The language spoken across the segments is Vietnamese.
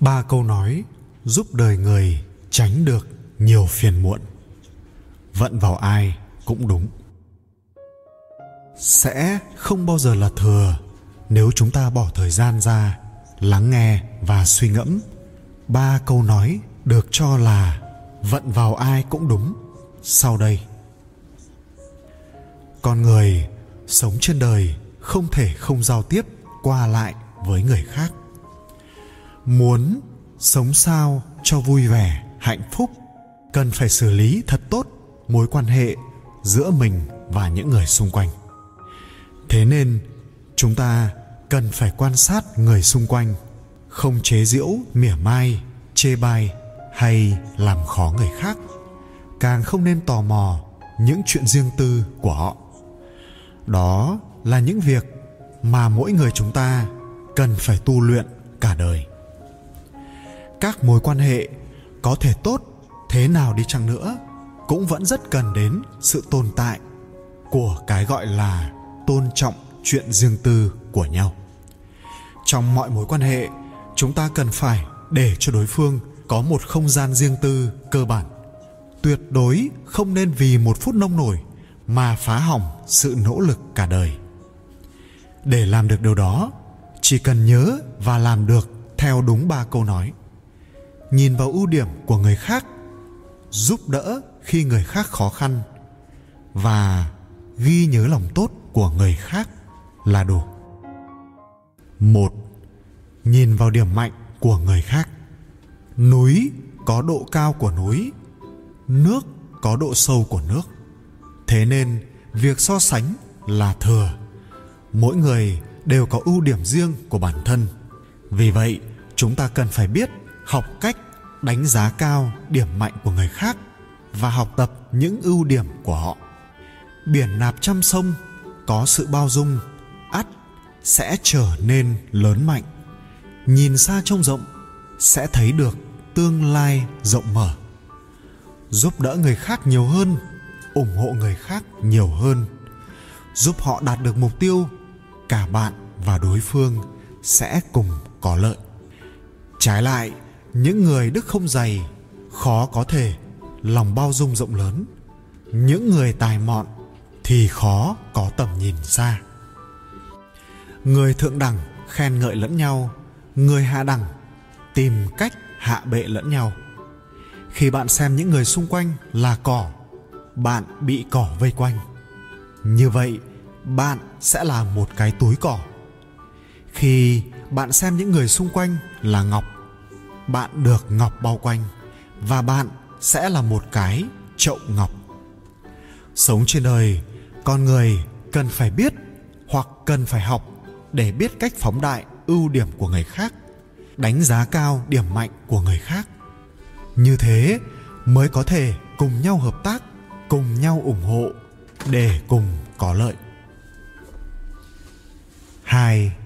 ba câu nói giúp đời người tránh được nhiều phiền muộn. Vận vào ai cũng đúng. Sẽ không bao giờ là thừa nếu chúng ta bỏ thời gian ra lắng nghe và suy ngẫm. Ba câu nói được cho là vận vào ai cũng đúng sau đây. Con người sống trên đời không thể không giao tiếp qua lại với người khác muốn sống sao cho vui vẻ, hạnh phúc, cần phải xử lý thật tốt mối quan hệ giữa mình và những người xung quanh. Thế nên, chúng ta cần phải quan sát người xung quanh, không chế giễu, mỉa mai, chê bai hay làm khó người khác. Càng không nên tò mò những chuyện riêng tư của họ. Đó là những việc mà mỗi người chúng ta cần phải tu luyện cả đời các mối quan hệ, có thể tốt thế nào đi chăng nữa, cũng vẫn rất cần đến sự tồn tại của cái gọi là tôn trọng chuyện riêng tư của nhau. Trong mọi mối quan hệ, chúng ta cần phải để cho đối phương có một không gian riêng tư cơ bản. Tuyệt đối không nên vì một phút nông nổi mà phá hỏng sự nỗ lực cả đời. Để làm được điều đó, chỉ cần nhớ và làm được theo đúng ba câu nói nhìn vào ưu điểm của người khác, giúp đỡ khi người khác khó khăn, và ghi nhớ lòng tốt của người khác là đủ. Một, nhìn vào điểm mạnh của người khác. Núi có độ cao của núi, nước có độ sâu của nước. Thế nên, việc so sánh là thừa. Mỗi người đều có ưu điểm riêng của bản thân. Vì vậy, chúng ta cần phải biết học cách đánh giá cao điểm mạnh của người khác và học tập những ưu điểm của họ. Biển nạp trăm sông có sự bao dung, ắt sẽ trở nên lớn mạnh. Nhìn xa trông rộng sẽ thấy được tương lai rộng mở. Giúp đỡ người khác nhiều hơn, ủng hộ người khác nhiều hơn. Giúp họ đạt được mục tiêu, cả bạn và đối phương sẽ cùng có lợi. Trái lại những người đức không dày, khó có thể, lòng bao dung rộng lớn. Những người tài mọn thì khó có tầm nhìn xa. Người thượng đẳng khen ngợi lẫn nhau, người hạ đẳng tìm cách hạ bệ lẫn nhau. Khi bạn xem những người xung quanh là cỏ, bạn bị cỏ vây quanh. Như vậy, bạn sẽ là một cái túi cỏ. Khi bạn xem những người xung quanh là ngọc bạn được ngọc bao quanh và bạn sẽ là một cái chậu ngọc. Sống trên đời, con người cần phải biết hoặc cần phải học để biết cách phóng đại ưu điểm của người khác, đánh giá cao điểm mạnh của người khác. Như thế mới có thể cùng nhau hợp tác, cùng nhau ủng hộ để cùng có lợi. Hai,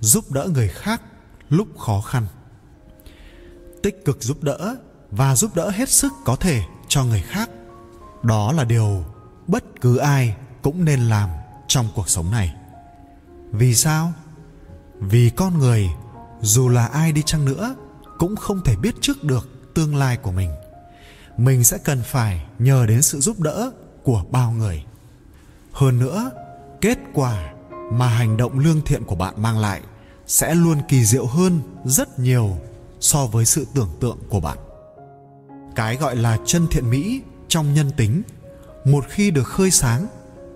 giúp đỡ người khác lúc khó khăn tích cực giúp đỡ và giúp đỡ hết sức có thể cho người khác. Đó là điều bất cứ ai cũng nên làm trong cuộc sống này. Vì sao? Vì con người, dù là ai đi chăng nữa, cũng không thể biết trước được tương lai của mình. Mình sẽ cần phải nhờ đến sự giúp đỡ của bao người. Hơn nữa, kết quả mà hành động lương thiện của bạn mang lại sẽ luôn kỳ diệu hơn rất nhiều so với sự tưởng tượng của bạn. Cái gọi là chân thiện mỹ trong nhân tính, một khi được khơi sáng,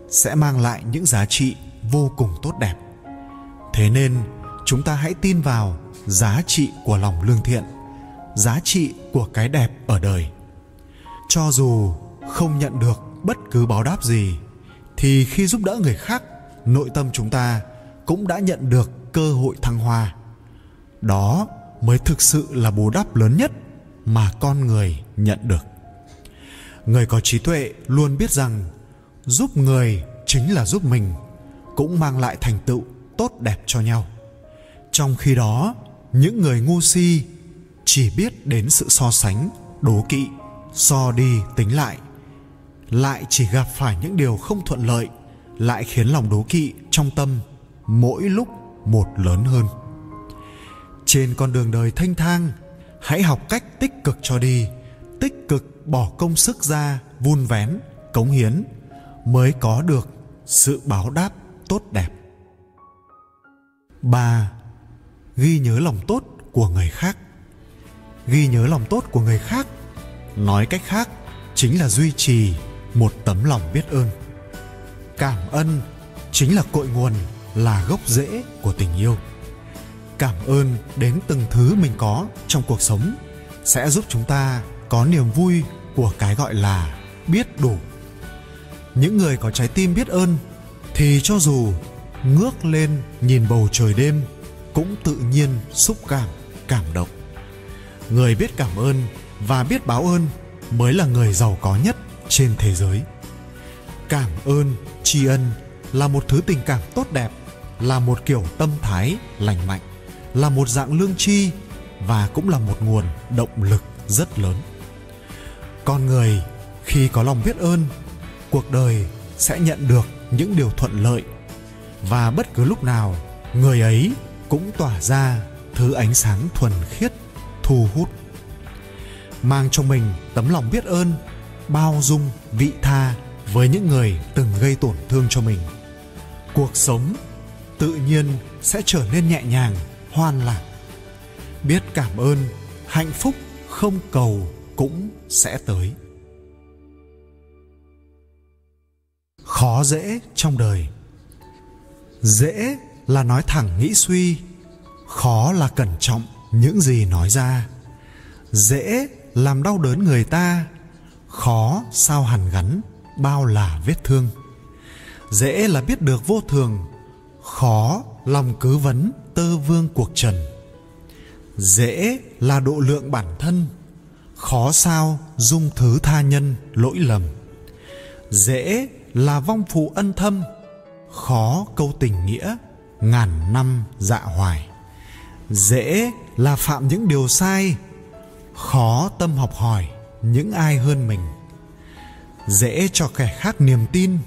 sẽ mang lại những giá trị vô cùng tốt đẹp. Thế nên, chúng ta hãy tin vào giá trị của lòng lương thiện, giá trị của cái đẹp ở đời. Cho dù không nhận được bất cứ báo đáp gì, thì khi giúp đỡ người khác, nội tâm chúng ta cũng đã nhận được cơ hội thăng hoa. Đó mới thực sự là bù đắp lớn nhất mà con người nhận được. Người có trí tuệ luôn biết rằng giúp người chính là giúp mình, cũng mang lại thành tựu tốt đẹp cho nhau. Trong khi đó, những người ngu si chỉ biết đến sự so sánh, đố kỵ, so đi tính lại lại chỉ gặp phải những điều không thuận lợi, lại khiến lòng đố kỵ trong tâm mỗi lúc một lớn hơn trên con đường đời thanh thang hãy học cách tích cực cho đi tích cực bỏ công sức ra vun vén cống hiến mới có được sự báo đáp tốt đẹp. 3. Ghi nhớ lòng tốt của người khác. Ghi nhớ lòng tốt của người khác Nói cách khác chính là duy trì một tấm lòng biết ơn. Cảm ơn chính là cội nguồn, là gốc rễ của tình yêu cảm ơn đến từng thứ mình có trong cuộc sống sẽ giúp chúng ta có niềm vui của cái gọi là biết đủ. Những người có trái tim biết ơn thì cho dù ngước lên nhìn bầu trời đêm cũng tự nhiên xúc cảm cảm động. Người biết cảm ơn và biết báo ơn mới là người giàu có nhất trên thế giới. Cảm ơn, tri ân là một thứ tình cảm tốt đẹp, là một kiểu tâm thái lành mạnh là một dạng lương tri và cũng là một nguồn động lực rất lớn. Con người khi có lòng biết ơn, cuộc đời sẽ nhận được những điều thuận lợi và bất cứ lúc nào, người ấy cũng tỏa ra thứ ánh sáng thuần khiết, thu hút, mang trong mình tấm lòng biết ơn, bao dung vị tha với những người từng gây tổn thương cho mình. Cuộc sống tự nhiên sẽ trở nên nhẹ nhàng hoan lạc biết cảm ơn, hạnh phúc không cầu cũng sẽ tới. Khó dễ trong đời. Dễ là nói thẳng nghĩ suy, khó là cẩn trọng những gì nói ra. Dễ làm đau đớn người ta, khó sao hàn gắn bao là vết thương. Dễ là biết được vô thường, khó lòng cứ vấn tơ vương cuộc trần. Dễ là độ lượng bản thân, khó sao dung thứ tha nhân lỗi lầm. Dễ là vong phụ ân thâm, khó câu tình nghĩa ngàn năm dạ hoài. Dễ là phạm những điều sai, khó tâm học hỏi những ai hơn mình. Dễ cho kẻ khác niềm tin,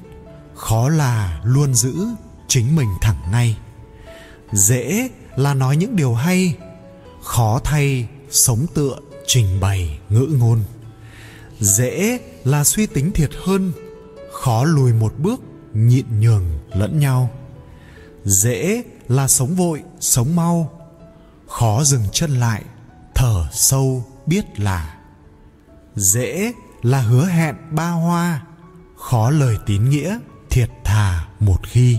khó là luôn giữ chính mình thẳng ngay dễ là nói những điều hay, khó thay sống tựa trình bày ngữ ngôn. Dễ là suy tính thiệt hơn, khó lùi một bước, nhịn nhường lẫn nhau. Dễ là sống vội, sống mau, khó dừng chân lại, thở sâu, biết là. Dễ là hứa hẹn ba hoa, khó lời tín nghĩa, thiệt thà một khi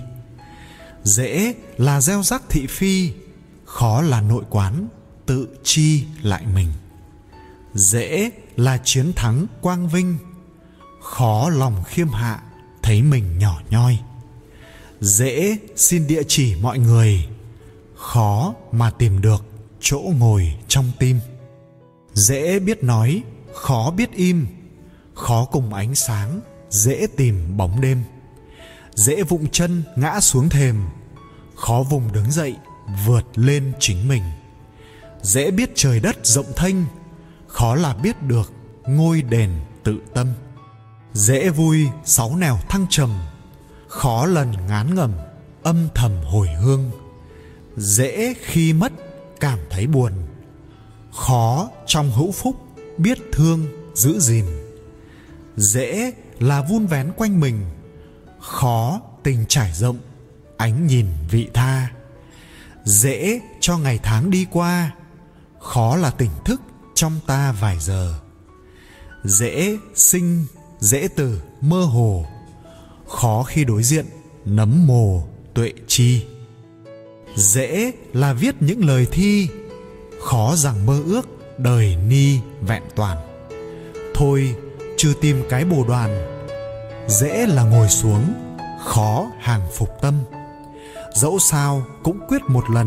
dễ là gieo rắc thị phi, khó là nội quán, tự chi lại mình. Dễ là chiến thắng quang vinh, khó lòng khiêm hạ thấy mình nhỏ nhoi. Dễ xin địa chỉ mọi người, khó mà tìm được chỗ ngồi trong tim. Dễ biết nói, khó biết im, khó cùng ánh sáng dễ tìm bóng đêm dễ vụng chân, ngã xuống thềm. Khó vùng đứng dậy, vượt lên chính mình. Dễ biết trời đất rộng thênh, khó là biết được ngôi đền tự tâm. Dễ vui, sáu nẻo thăng trầm, khó lần ngán ngầm âm thầm hồi hương. Dễ khi mất, cảm thấy buồn, khó trong hữu phúc biết thương giữ gìn. Dễ là vun vén quanh mình khó tình trải rộng, ánh nhìn vị tha. Dễ cho ngày tháng đi qua, khó là tỉnh thức trong ta vài giờ. Dễ sinh, dễ từ mơ hồ. Khó khi đối diện, nấm mồ, tuệ chi. Dễ là viết những lời thi, khó rằng mơ ước, đời ni vẹn toàn. Thôi, chưa tìm cái bồ đoàn dễ là ngồi xuống, khó hàng phục tâm. Dẫu sao cũng quyết một lần,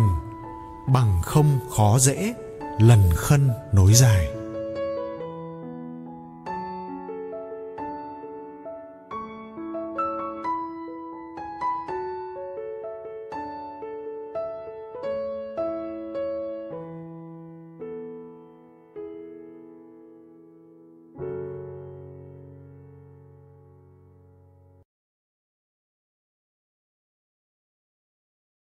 bằng không khó dễ, lần khân nối dài.